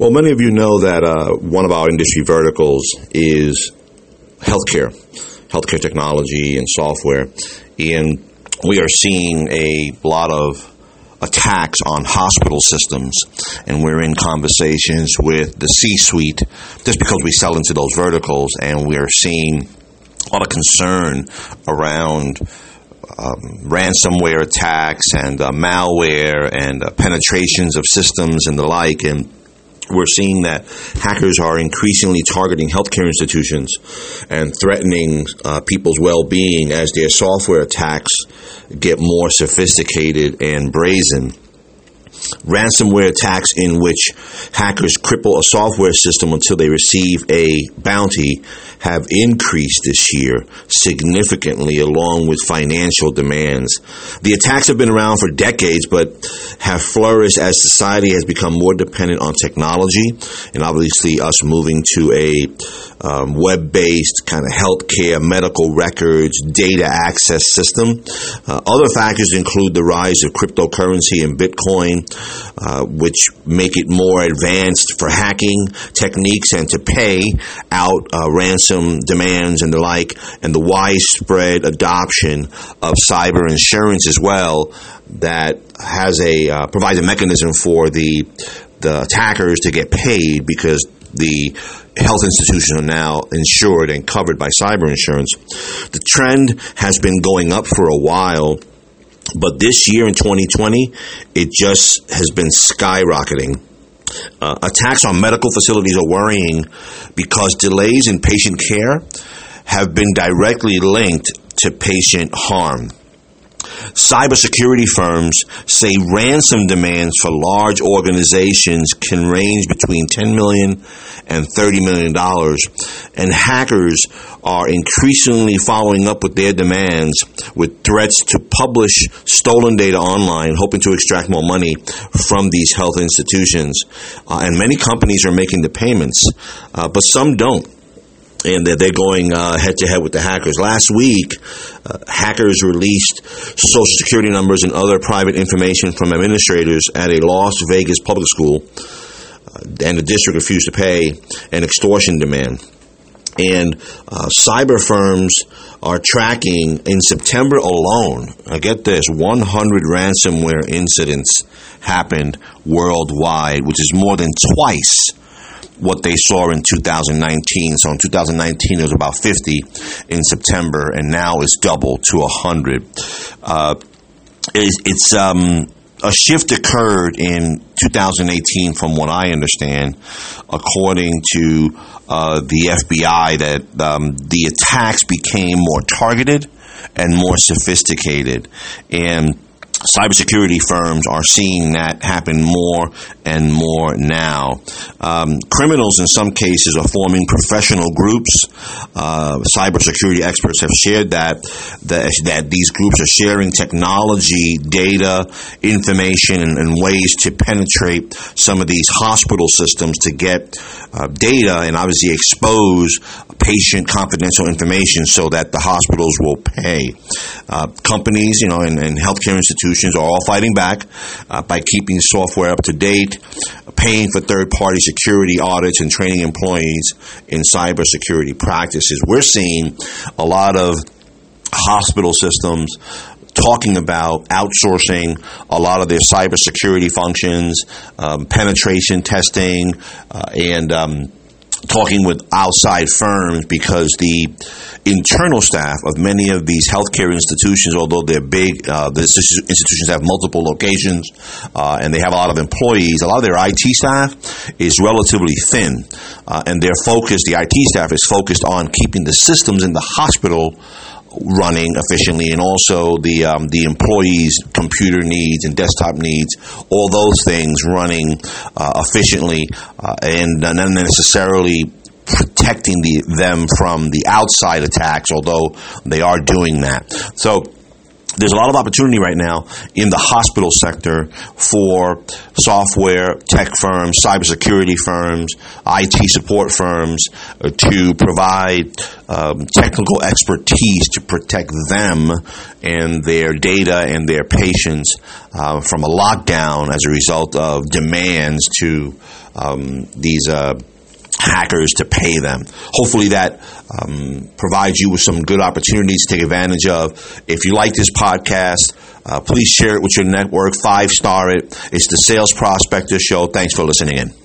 Well, many of you know that uh, one of our industry verticals is healthcare, healthcare technology and software. And we are seeing a lot of attacks on hospital systems, and we're in conversations with the C suite just because we sell into those verticals, and we are seeing a lot of concern around. Um, ransomware attacks and uh, malware and uh, penetrations of systems and the like. And we're seeing that hackers are increasingly targeting healthcare institutions and threatening uh, people's well being as their software attacks get more sophisticated and brazen ransomware attacks in which hackers cripple a software system until they receive a bounty have increased this year significantly along with financial demands. The attacks have been around for decades but have flourished as society has become more dependent on technology and obviously us moving to a um, web-based kind of healthcare, medical records, data access system. Uh, other factors include the rise of cryptocurrency and Bitcoin, uh, which make it more advanced for hacking techniques and to pay out uh, ransom demands and the like, and the widespread adoption of cyber insurance as well that has a uh, provides a mechanism for the the attackers to get paid because the health institutions are now insured and covered by cyber insurance. The trend has been going up for a while, but this year in 2020, it just has been skyrocketing. Uh, attacks on medical facilities are worrying because delays in patient care have been directly linked to patient harm. Cybersecurity firms say ransom demands for large organizations can range between 10 million and 30 million dollars, and hackers are increasingly following up with their demands with threats to publish stolen data online, hoping to extract more money from these health institutions. Uh, and many companies are making the payments, uh, but some don't and that they're going head to head with the hackers. Last week, uh, hackers released social security numbers and other private information from administrators at a Las Vegas public school, uh, and the district refused to pay an extortion demand. And uh, cyber firms are tracking in September alone. I get this 100 ransomware incidents happened worldwide, which is more than twice what they saw in 2019. So in 2019, it was about 50 in September, and now it's double to 100. Uh, it's, it's um, a shift occurred in 2018, from what I understand, according to uh, the FBI, that um, the attacks became more targeted and more sophisticated. And cybersecurity firms are seeing that happen more and more now. Um, criminals, in some cases, are forming professional groups. Uh, cybersecurity experts have shared that, that, that these groups are sharing technology, data, information, and, and ways to penetrate some of these hospital systems to get uh, data and obviously expose patient confidential information so that the hospitals will pay. Uh, companies, you know, and, and, healthcare institutions are all fighting back uh, by keeping software up to date, paying for third party security audits, and training employees in cybersecurity practices. We're seeing a lot of hospital systems talking about outsourcing a lot of their cybersecurity functions, um, penetration testing, uh, and um, talking with outside firms because the internal staff of many of these healthcare institutions, although they're big, uh, the institutions have multiple locations uh, and they have a lot of employees. A lot of their IT staff is relatively thin, uh, and their focus, the IT staff, is focused on keeping the systems in the hospital running efficiently and also the um, the employees computer needs and desktop needs all those things running uh, efficiently uh, and not necessarily protecting the, them from the outside attacks although they are doing that. So there's a lot of opportunity right now in the hospital sector for software tech firms, cybersecurity firms, IT support firms uh, to provide um, technical expertise to protect them and their data and their patients uh, from a lockdown as a result of demands to um, these uh, hackers to pay them. Hopefully, that um, provides you with some good opportunities to take advantage of. If you like this podcast, uh, please share it with your network. Five star it. It's the Sales Prospector Show. Thanks for listening in.